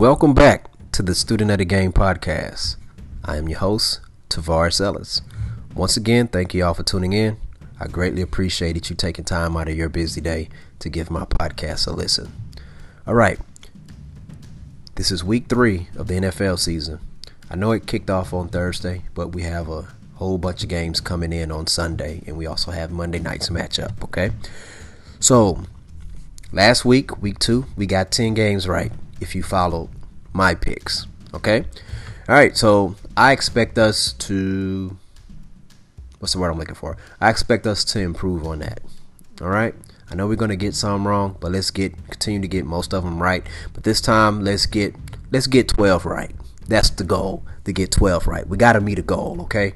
Welcome back to the Student of the Game podcast. I am your host, Tavares Ellis. Once again, thank you all for tuning in. I greatly appreciate you taking time out of your busy day to give my podcast a listen. All right, this is week three of the NFL season. I know it kicked off on Thursday, but we have a whole bunch of games coming in on Sunday, and we also have Monday night's matchup. Okay, so last week, week two, we got 10 games right if you followed my picks. Okay, all right, so I expect us to. What's the word I'm looking for? I expect us to improve on that. All right. I know we're gonna get some wrong, but let's get continue to get most of them right. But this time, let's get let's get 12 right. That's the goal to get 12 right. We got to meet a goal, okay?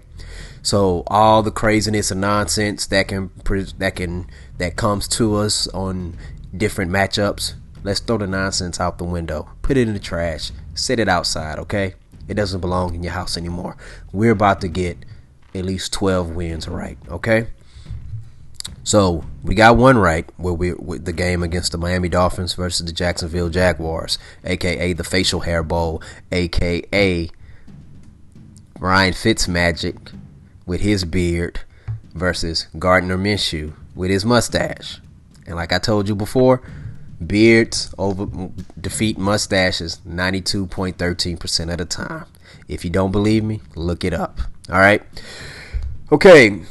So all the craziness and nonsense that can that can that comes to us on different matchups, let's throw the nonsense out the window. Put it in the trash. Set it outside, okay? It doesn't belong in your house anymore. We're about to get at least 12 wins right, okay? So we got one right where we with the game against the Miami Dolphins versus the Jacksonville Jaguars, aka the facial hair bowl, aka Ryan Fitzmagic with his beard versus Gardner Minshew with his mustache. And like I told you before, beards over defeat mustaches 92.13% of the time. If you don't believe me, look it up. All right. Okay,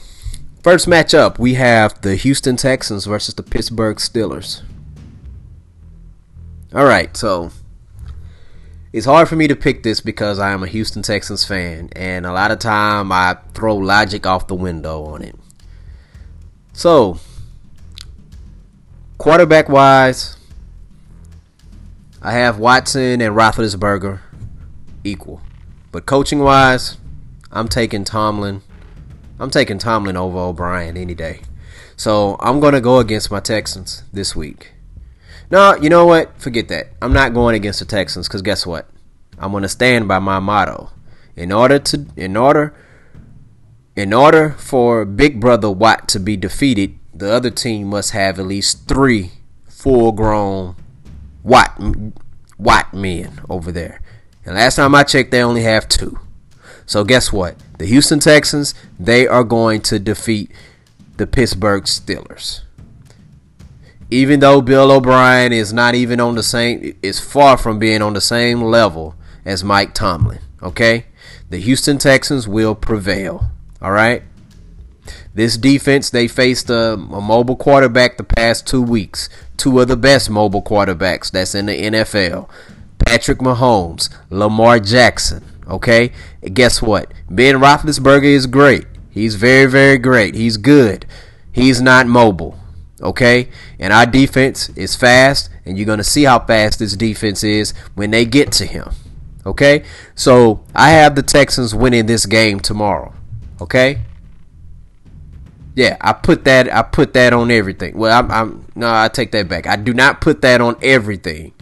First matchup, we have the Houston Texans versus the Pittsburgh Steelers. All right, so it's hard for me to pick this because I am a Houston Texans fan, and a lot of time I throw logic off the window on it. So, quarterback wise, I have Watson and Roethlisberger equal, but coaching wise, I'm taking Tomlin I'm taking Tomlin over O'Brien any day. So I'm to go against my Texans this week. No, you know what? Forget that. I'm not going against the Texans because guess what? I'm to stand by my motto. In order to, in order, in order for Big Brother Watt to be defeated, the other team must have at least three full-grown Watt Watt men over there. And last time I checked, they only have two. So guess what? The Houston Texans, they are going to defeat the Pittsburgh Steelers. Even though Bill O'Brien is not even on the same is far from being on the same level as Mike Tomlin, okay? The Houston Texans will prevail. All right? This defense, they faced a, a, mobile quarterback the past two weeks. Two of the best mobile quarterbacks that's in the NFL Patrick Mahomes, Lamar Jackson. Okay? And guess what? Ben Roethlisberger is great. He's very, very great. He's good. He's not mobile. Okay? And our defense is fast, and you're going to see how fast this defense is when they get to him. Okay? So I have the Texans winning this game tomorrow. Okay? Yeah, I put that I put that on everything. Well, I'm, I'm no, I take that back. I do not put that on everything.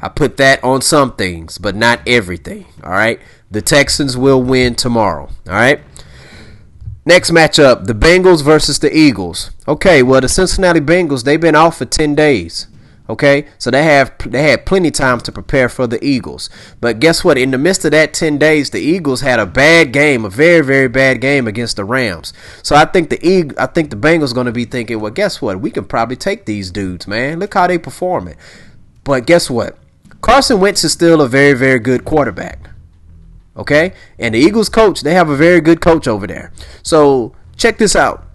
I put that on some things, but not everything. All right. The Texans will win tomorrow. All right. Next matchup, the Bengals versus the Eagles. Okay, well the Cincinnati Bengals they've been off for ten days. Okay, so they have they had plenty time to prepare for the Eagles. But guess what? In the midst of that ten days, the Eagles had a bad game, a very very bad game against the Rams. So I think the Eag- I think the Bengals going to be thinking, well, guess what? We can probably take these dudes, man. Look how they performing. But guess what? Carson Wentz is still a very, very good quarterback. Okay? And the Eagles coach, they have a very good coach over there. So check this out.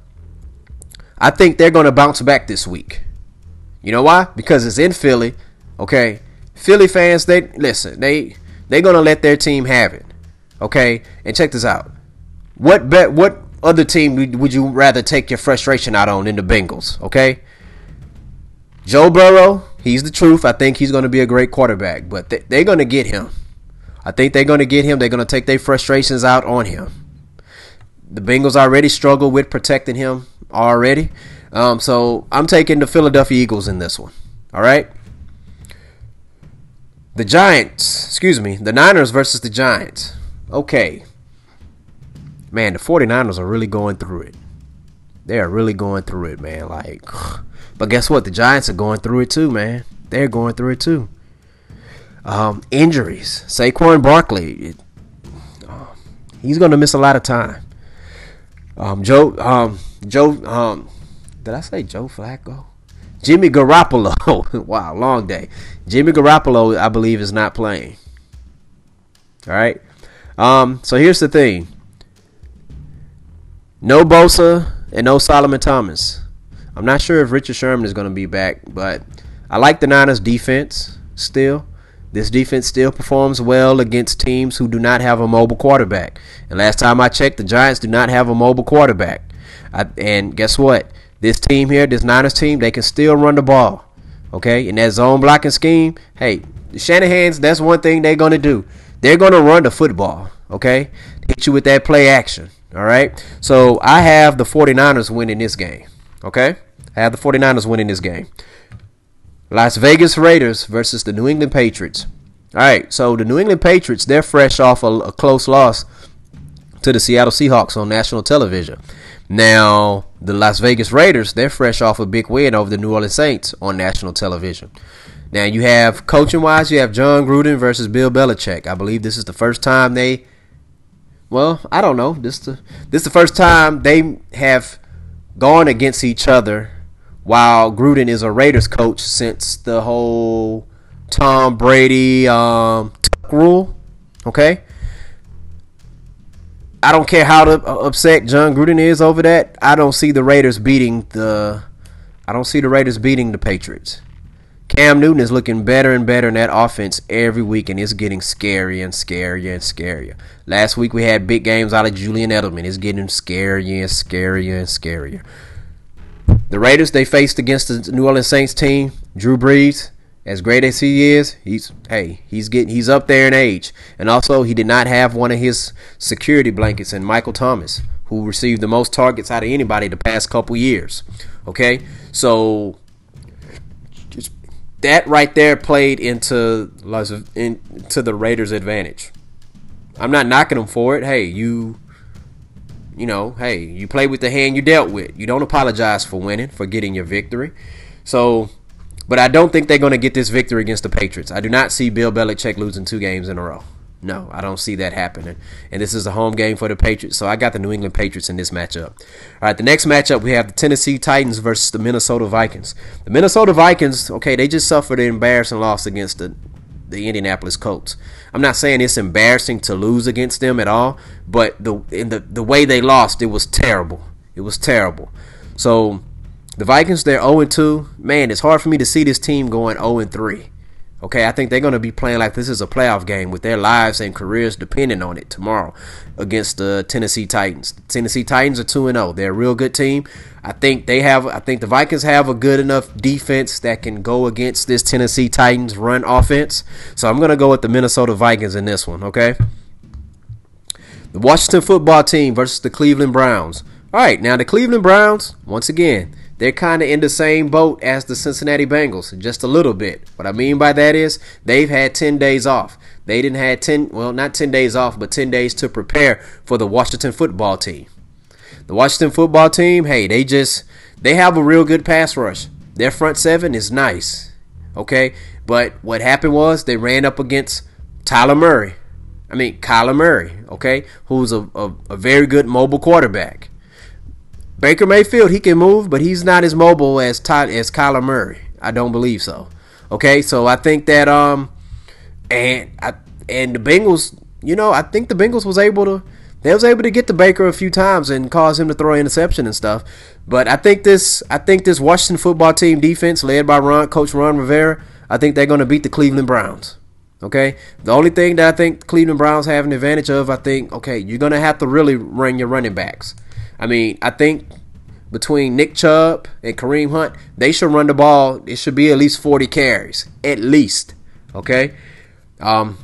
I think they're going to bounce back this week. You know why? Because it's in Philly. Okay? Philly fans, they listen, they they're gonna let their team have it. Okay? And check this out. What bet what other team would you rather take your frustration out on than the Bengals? Okay? Joe Burrow, he's the truth. I think he's to be a great quarterback, but they, they're to get him. I think they're to get him. They're to take their frustrations out on him. The Bengals already struggle with protecting him already. Um, so I'm taking the Philadelphia Eagles in this one. All right. The Giants, excuse me, the Niners versus the Giants. Okay. Man, the 49ers are really going through it. They are really going through it, man. Like but guess what? The Giants are going through it too, man. They're going through it too. Um, injuries. Saquon Barkley, it, uh, he's going to miss a lot of time. Um, Joe, um, Joe, um, did I say Joe Flacco? Jimmy Garoppolo. wow, long day. Jimmy Garoppolo, I believe, is not playing. All right. Um, so here's the thing. No Bosa and no Solomon Thomas. I'm not sure if Richard Sherman is going to be back, but I like the Niners defense still. This defense still performs well against teams who do not have a mobile quarterback. And last time I checked, the Giants do not have a mobile quarterback. I, and guess what? This team here, this Niners team, they can still run the ball. Okay? In that zone blocking scheme, hey, the Shanahan's, that's one thing they're going to do. They're going to run the football. Okay? Hit you with that play action. All right? So I have the 49ers winning this game. Okay? I have the 49ers winning this game. Las Vegas Raiders versus the New England Patriots. All right, so the New England Patriots, they're fresh off a, a close loss to the Seattle Seahawks on national television. Now, the Las Vegas Raiders, they're fresh off a big win over the New Orleans Saints on national television. Now, you have coaching wise, you have Jon Gruden versus Bill Belichick. I believe this is the first time they, well, I don't know. This the this is the first time they have gone against each other while Gruden is a Raiders coach since the whole Tom Brady um, rule. Okay. I don't care how uh, upset Jon Gruden is over that. I don't see the Raiders beating the. I don't see the Raiders beating the Patriots. Cam Newton is looking better and better in that offense every week, and it's getting scarier and scarier and scarier. Last week we had big games out of Julian Edelman. It's getting scarier and scarier and scarier. The Raiders they faced against the New Orleans Saints team, Drew Brees, as great as he is, he's hey, he's getting he's up there in age. And also he did not have one of his security blankets in Michael Thomas, who received the most targets out of anybody the past couple years. Okay? So just that right there played into into the Raiders' advantage. I'm not knocking them for it. Hey, you you know, hey, you play with the hand you dealt with. You don't apologize for winning, for getting your victory. So, but I don't think they're going to get this victory against the Patriots. I do not see Bill Belichick losing two games in a row. No, I don't see that happening. And this is a home game for the Patriots, so I got the New England Patriots in this matchup. All right, the next matchup we have the Tennessee Titans versus the Minnesota Vikings. The Minnesota Vikings, okay, they just suffered an embarrassing loss against the the Indianapolis Colts. I'm not saying it's embarrassing to lose against them at all, but the in the the way they lost, it was terrible. It was terrible. So the Vikings, they're 0 2. Man, it's hard for me to see this team going 0 3. Okay, I think they're going to be playing like this is a playoff game with their lives and careers depending on it tomorrow against the Tennessee Titans. The Tennessee Titans are 2 0. They're a real good team. I think they have I think the Vikings have a good enough defense that can go against this Tennessee Titans run offense. So I'm going to go with the Minnesota Vikings in this one, okay? The Washington football team versus the Cleveland Browns. All right, now the Cleveland Browns, once again, they're kind of in the same boat as the Cincinnati Bengals, just a little bit. What I mean by that is they've had 10 days off. They didn't have 10, well, not 10 days off, but 10 days to prepare for the Washington football team. The Washington football team, hey, they just they have a real good pass rush. Their front seven is nice. Okay? But what happened was they ran up against Tyler Murray. I mean, Kyler Murray, okay, who's a, a, a very good mobile quarterback. Baker Mayfield, he can move, but he's not as mobile as Ty, as Kyler Murray. I don't believe so. Okay, so I think that um, and I and the Bengals, you know, I think the Bengals was able to they was able to get to Baker a few times and cause him to throw interception and stuff. But I think this I think this Washington football team defense led by Ron Coach Ron Rivera, I think they're going to beat the Cleveland Browns. Okay, the only thing that I think Cleveland Browns have an advantage of, I think, okay, you're going to have to really run your running backs. I mean, I think between Nick Chubb and Kareem Hunt, they should run the ball. It should be at least 40 carries, at least. Okay. Um,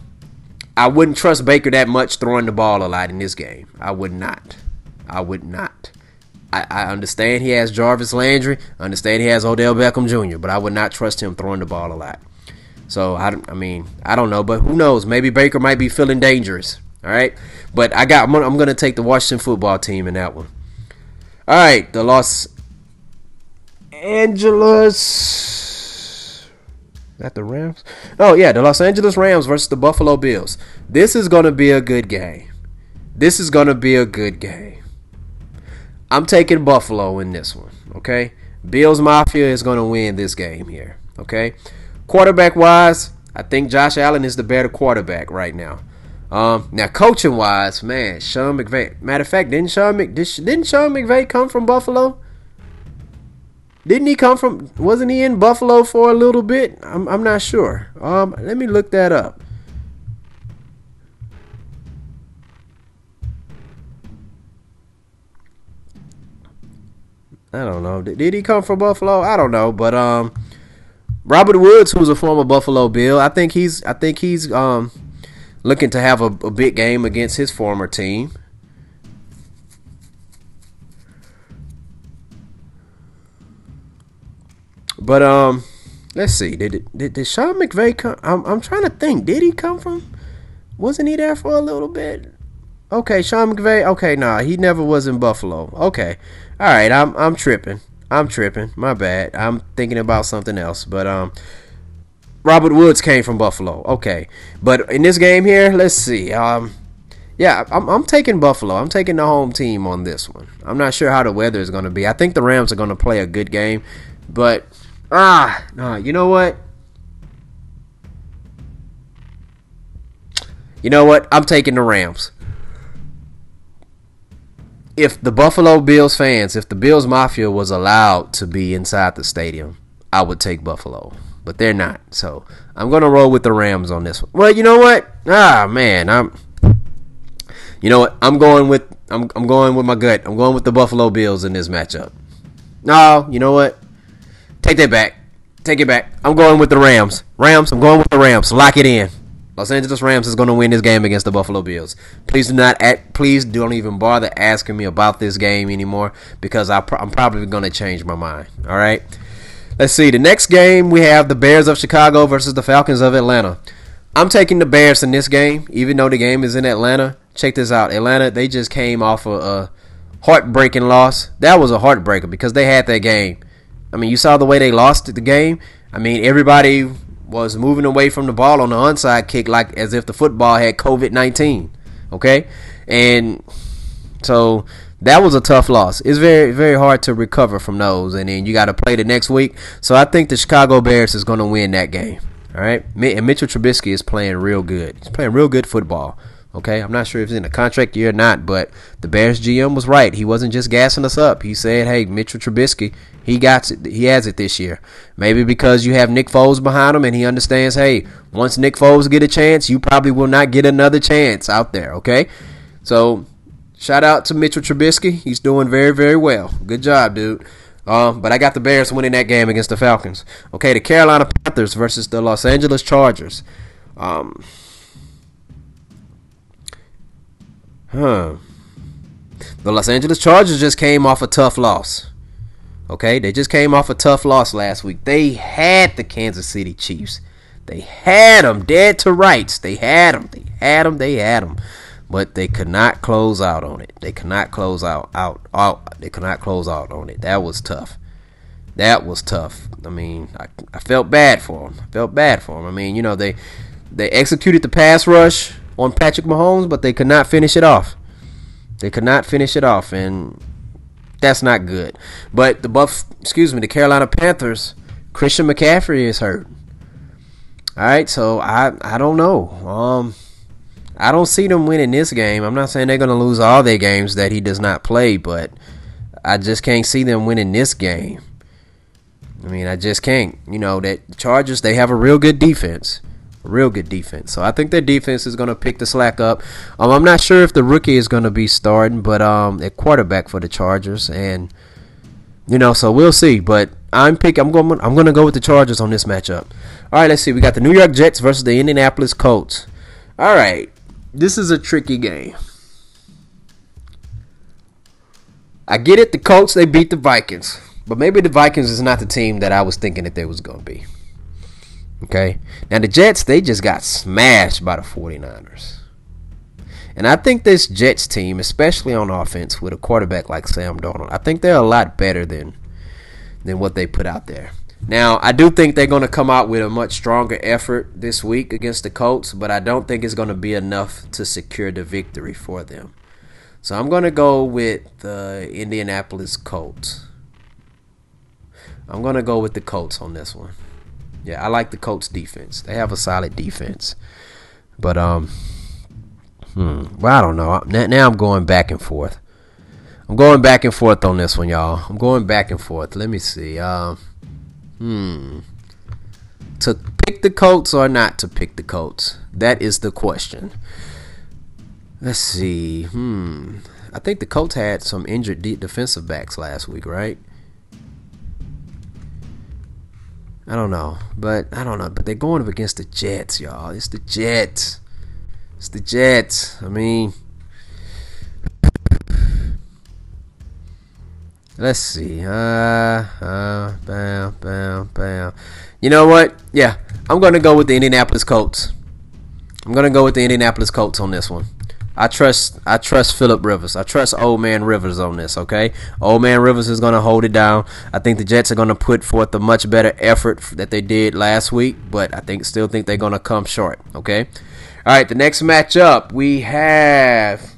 I wouldn't trust Baker that much throwing the ball a lot in this game. I would not. I would not. I, I understand he has Jarvis Landry. I understand he has Odell Beckham Jr., but I would not trust him throwing the ball a lot. So I, I mean, I don't know, but who knows? Maybe Baker might be feeling dangerous. All right, but I got. I'm going to take the Washington football team in that one. All right, the Los Angeles that the Rams? Oh yeah, the Los Angeles Rams versus the Buffalo Bills. This is gonna be a good game. This is gonna be a good game. I'm taking Buffalo in this one. Okay, Bills Mafia is gonna win this game here. Okay, quarterback wise, I think Josh Allen is the better quarterback right now. Um, now coaching wise, man, Sean McVay. Matter of fact, didn't Sean Mc, didn't Sean McVay come from Buffalo? Didn't he come from? Wasn't he in Buffalo for a little bit? I'm I'm not sure. Um, let me look that up. I don't know. Did, did he come from Buffalo? I don't know, but um, Robert Woods, who's a former Buffalo Bill, I think he's I think he's um looking to have a, a big game against his former team. But um, let's see. Did did, did Sean McVay come? I'm I'm trying to think. Did he come from? Wasn't he there for a little bit? Okay, Sean McVay. Okay, nah, he never was in Buffalo. Okay, all right. I'm I'm tripping. I'm tripping. My bad. I'm thinking about something else. But um, Robert Woods came from Buffalo. Okay, but in this game here, let's see. Um, yeah, I'm, I'm taking Buffalo. I'm taking the home team on this one. I'm not sure how the weather is going to be. I think the Rams are going to play a good game, but Ah, no, you know what? You know what? I'm taking the Rams. If the Buffalo Bills fans, if the Bills Mafia was allowed to be inside the stadium, I would take Buffalo. But they're not. So I'm gonna roll with the Rams on this one. Well, you know what? Ah man, I'm you know what? I'm going with I'm I'm going with my gut. I'm going with the Buffalo Bills in this matchup. No, you know what? Take that back. Take it back. I'm going with the Rams. Rams. I'm going with the Rams. Lock it in. Los Angeles Rams is going to win this game against the Buffalo Bills. Please do not act, please don't even bother asking me about this game anymore because I am probably going to change my mind. All right. Let's see. The next game we have the Bears of Chicago versus the Falcons of Atlanta. I'm taking the Bears in this game, even though the game is in Atlanta. Check this out. Atlanta, they just came off a, a heartbreaking loss. That was a heartbreaker because they had that game I mean, you saw the way they lost the game. I mean, everybody was moving away from the ball on the onside kick like as if the football had COVID 19. Okay? And so that was a tough loss. It's very, very hard to recover from those. And then you got to play the next week. So I think the Chicago Bears is going to win that game. All right? And Mitchell Trubisky is playing real good. He's playing real good football. Okay, I'm not sure if he's in a contract year or not, but the Bears GM was right. He wasn't just gassing us up. He said, "Hey, Mitchell Trubisky, he got it. He has it this year. Maybe because you have Nick Foles behind him, and he understands. Hey, once Nick Foles get a chance, you probably will not get another chance out there. Okay, so shout out to Mitchell Trubisky. He's doing very, very well. Good job, dude. Um, but I got the Bears winning that game against the Falcons. Okay, the Carolina Panthers versus the Los Angeles Chargers. Um, Huh. The Los Angeles Chargers just came off a tough loss. Okay, they just came off a tough loss last week. They had the Kansas City Chiefs. They had them dead to rights. They had them. They had them. They had them. But they could not close out on it. They could not close out out out. They could not close out on it. That was tough. That was tough. I mean, I, I felt bad for them. I felt bad for them. I mean, you know, they they executed the pass rush on Patrick Mahomes, but they could not finish it off. They could not finish it off, and that's not good. But the Buff, excuse me, the Carolina Panthers, Christian McCaffrey is hurt. All right, so I I don't know. Um, I don't see them winning this game. I'm not saying they're going to lose all their games that he does not play, but I just can't see them winning this game. I mean, I just can't. You know that Chargers they have a real good defense. Real good defense. So I think their defense is going to pick the slack up. Um, I'm not sure if the rookie is going to be starting, but um, at quarterback for the Chargers, and you know, so we'll see. But I'm pick. I'm going. I'm going to go with the Chargers on this matchup. All right, let's see. We got the New York Jets versus the Indianapolis Colts. All right, this is a tricky game. I get it. The Colts they beat the Vikings, but maybe the Vikings is not the team that I was thinking that they was going to be. Okay. Now the Jets, they just got smashed by the 49ers. And I think this Jets team, especially on offense with a quarterback like Sam Darnold, I think they're a lot better than than what they put out there. Now, I do think they're going to come out with a much stronger effort this week against the Colts, but I don't think it's going to be enough to secure the victory for them. So I'm going to go with the Indianapolis Colts. I'm going to go with the Colts on this one. Yeah, I like the Colts defense. They have a solid defense. But um hmm, well, I don't know. Now I'm going back and forth. I'm going back and forth on this one, y'all. I'm going back and forth. Let me see. Um hmm. To pick the Colts or not to pick the Colts? That is the question. Let's see. Hmm. I think the Colts had some injured defensive backs last week, right? I don't know, but I don't know. But they're going up against the Jets, y'all. It's the Jets. It's the Jets. I mean, let's see. Uh, uh, bam, bam, bam. You know what? Yeah, I'm gonna go with the Indianapolis Colts. I'm gonna go with the Indianapolis Colts on this one. I trust I trust Philip Rivers. I trust Old Man Rivers on this, okay? Old Man Rivers is going to hold it down. I think the Jets are going to put forth a much better effort that they did last week, but I think still think they're going to come short, okay? All right, the next matchup we have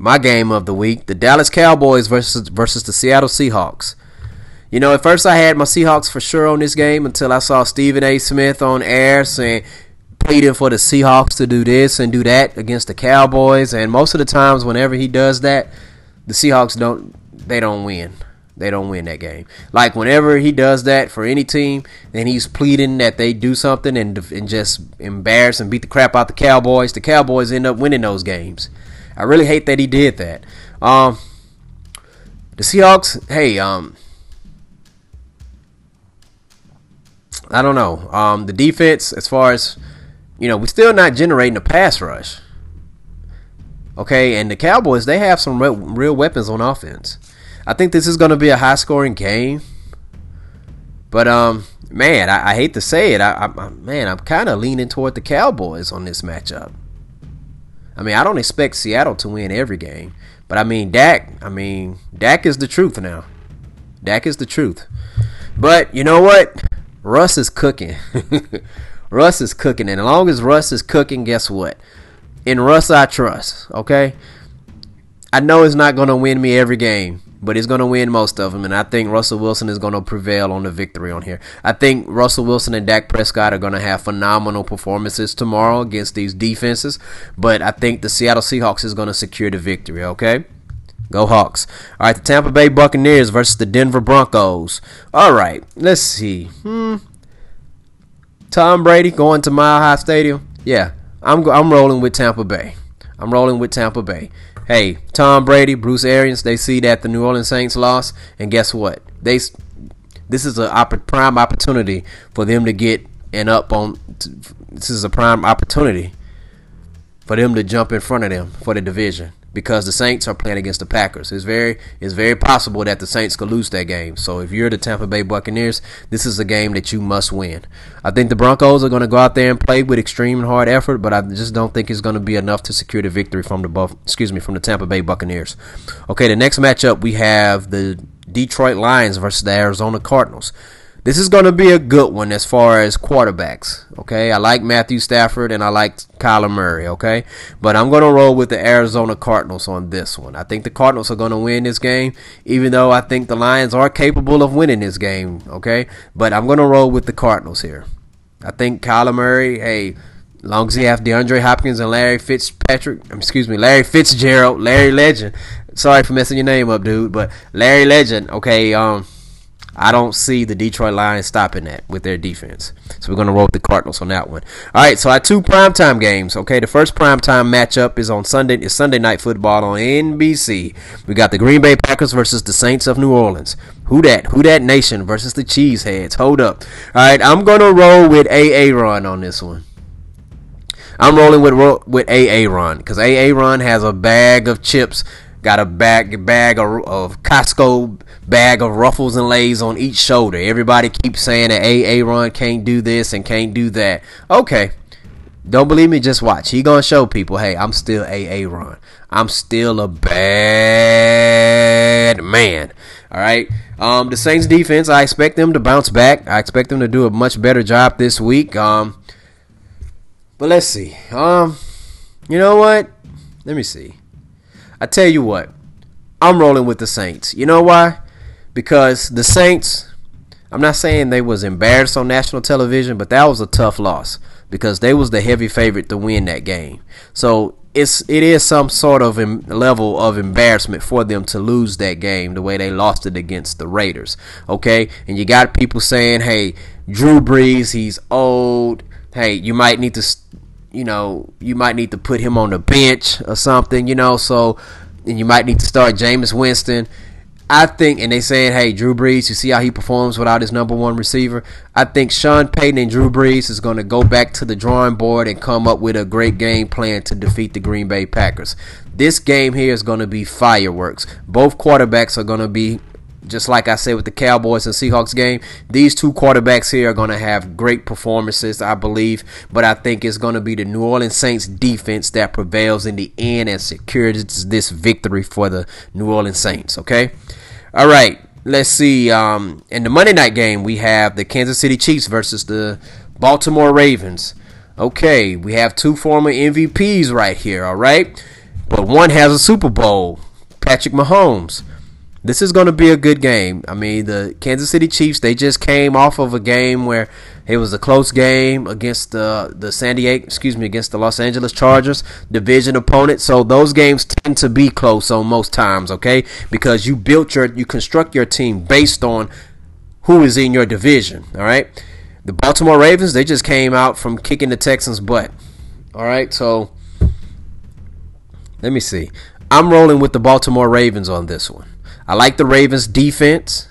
my game of the week, the Dallas Cowboys versus versus the Seattle Seahawks. You know, at first I had my Seahawks for sure on this game until I saw Stephen A. Smith on air saying pleading for the Seahawks to do this and do that against the Cowboys. And most of the times, whenever he does that, the Seahawks don't they don't win. They don't win that game. Like whenever he does that for any team, then he's pleading that they do something and and just embarrass and beat the crap out the Cowboys. The Cowboys end up winning those games. I really hate that he did that. Um, the Seahawks, hey, um, I don't know. Um, the defense, as far as you know, we're still not generating a pass rush. Okay, and the Cowboys, they have some real, weapons on offense. I think this is going to be a high scoring game. But um, man, I, I hate to say it, I, I man, I'm kind of leaning toward the Cowboys on this matchup. I mean, I don't expect Seattle to win every game, but I mean, Dak. I mean, Dak is the truth now. Dak is the truth. But you know what? Russ is cooking. Russ is cooking, and as long as Russ is cooking, guess what? In Russ, I trust. Okay, I know it's not gonna win me every game, but he's gonna win most of them, and I think Russell Wilson is gonna prevail on the victory on here. I think Russell Wilson and Dak Prescott are gonna have phenomenal performances tomorrow against these defenses, but I think the Seattle Seahawks is gonna secure the victory. Okay. Go Hawks. All right, the Tampa Bay Buccaneers versus the Denver Broncos. All right, let's see. Hmm, Tom Brady going to Mile High Stadium. Yeah, I'm I'm rolling with Tampa Bay. I'm rolling with Tampa Bay. Hey, Tom Brady, Bruce Arians, they see that the New Orleans Saints lost, and guess what? They this is a prime opportunity for them to get and up on. This is a prime opportunity for them to jump in front of them for the division because the Saints are playing against the Packers. It's very it's very possible that the Saints could lose that game. So if you're the Tampa Bay Buccaneers, this is a game that you must win. I think the Broncos are going to go out there and play with extreme and hard effort, but I just don't think it's going to be enough to secure the victory from the Buff, excuse me from the Tampa Bay Buccaneers. Okay, the next matchup we have the Detroit Lions versus the Arizona Cardinals. This is going to be a good one as far as quarterbacks. Okay, I like Matthew Stafford and I like Kyler Murray. Okay, but I'm going to roll with the Arizona Cardinals on this one. I think the Cardinals are going to win this game, even though I think the Lions are capable of winning this game. Okay, but I'm going to roll with the Cardinals here. I think Kyler Murray, hey, long as he have DeAndre Hopkins and Larry Fitzpatrick, excuse me, Larry Fitzgerald, Larry Legend. Sorry for messing your name up, dude, but Larry Legend. Okay, um I don't see the Detroit Lions stopping that with their defense. So we're going to roll with the Cardinals on that one. All right, so our two primetime games. Okay, the first primetime matchup is on Sunday. It's Sunday night football on NBC. We got the Green Bay Packers versus the Saints of New Orleans. Who that? Who that nation versus the Cheeseheads? Hold up. All right, I'm going to roll with Aaron on this one. I'm rolling with with Aaron because Aaron has a bag of chips got a bag bag of, of Costco bag of ruffles and lays on each shoulder. Everybody keeps saying that Aaron can't do this and can't do that. Okay. Don't believe me? Just watch. He gonna show people, hey, I'm still Aaron. I'm still a bad man. All right. Um, the Saints defense, I expect them to bounce back. I expect them to do a much better job this week. Um, but let's see. Um, you know what? Let me see. I tell you what. I'm rolling with the Saints. You know why? Because the Saints, I'm not saying they was embarrassed on national television, but that was a tough loss because they was the heavy favorite to win that game. So it's it is some sort of level of embarrassment for them to lose that game the way they lost it against the Raiders. Okay, and you got people saying, "Hey, Drew Brees, he's old. Hey, you might need to, you know, you might need to put him on the bench or something. You know, so and you might need to start Jameis Winston." I think, and they saying, hey, Drew Brees, you see how he performs without his number one receiver. I think Sean Payton and Drew Brees is going to go back to the drawing board and come up with a great game plan to defeat the Green Bay Packers. This game here is going to be fireworks. Both quarterbacks are going to be just like I said with the Cowboys and Seahawks game, these two quarterbacks here are going to have great performances, I believe. But I think it's going to be the New Orleans Saints defense that prevails in the end and secures this victory for the New Orleans Saints. Okay. All right, let's see. Um, in the Monday night game, we have the Kansas City Chiefs versus the Baltimore Ravens. Okay, we have two former MVPs right here. All right, but one has a Super Bowl. Patrick Mahomes. This is going to be a good game. I mean, the Kansas City Chiefs, they just came off of a game where it was a close game against the the San Diego, excuse me, against the Los Angeles Chargers, division opponent. So those games tend to be close on most times, okay? Because you built your you construct your team based on who is in your division, all right? The Baltimore Ravens, they just came out from kicking the Texans' butt. All right? So let me see. I'm rolling with the Baltimore Ravens on this one. I like the Ravens defense.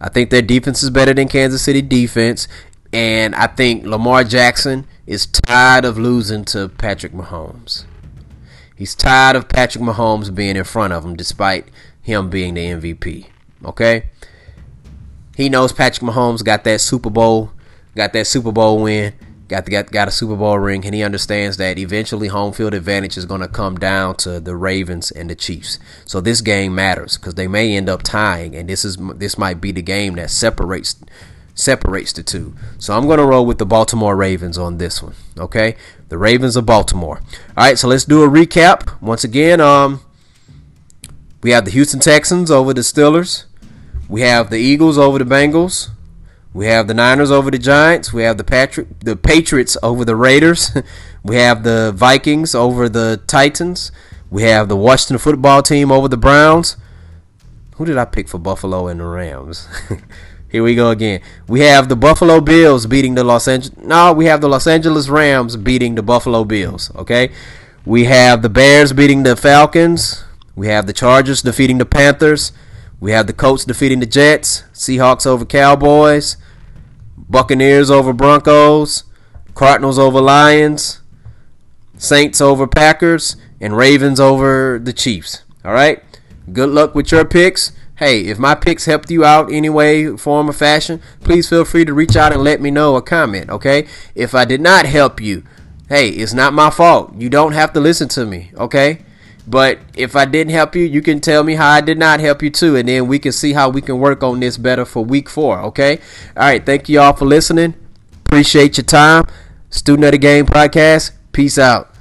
I think their defense is better than Kansas City defense. And I think Lamar Jackson is tired of losing to Patrick Mahomes. He's tired of Patrick Mahomes being in front of him despite him being the MVP. Okay? He knows Patrick Mahomes got that Super Bowl, got that Super Bowl win got got got a Super Bowl ring, and he understands that eventually home field advantage is going to come down to the Ravens and the Chiefs. So this game matters because they may end up tying, and this is this might be the game that separates separates the two. So I'm going to roll with the Baltimore Ravens on this one. Okay, the Ravens of Baltimore. All right, so let's do a recap once again. Um, we have the Houston Texans over the Steelers. We have the Eagles over the Bengals. We have the Niners over the Giants. We have the Patri- the Patriots over the Raiders. we have the Vikings over the Titans. We have the Washington football team over the Browns. Who did I pick for Buffalo and the Rams? Here we go again. We have the Buffalo Bills beating the Los Angeles. No, we have the Los Angeles Rams beating the Buffalo Bills. Okay. We have the Bears beating the Falcons. We have the Chargers defeating the Panthers. We have the Colts defeating the Jets. Seahawks over Cowboys. Buccaneers over Broncos, Cardinals over Lions, Saints over Packers, and Ravens over the Chiefs. All right? Good luck with your picks. Hey, if my picks helped you out any way, form, or fashion, please feel free to reach out and let me know or comment, okay? If I did not help you, hey, it's not my fault. You don't have to listen to me, okay? But if I didn't help you, you can tell me how I did not help you too, and then we can see how we can work on this better for week four. Okay. All right. Thank you all for listening. Appreciate your time. Student of the Game podcast. Peace out.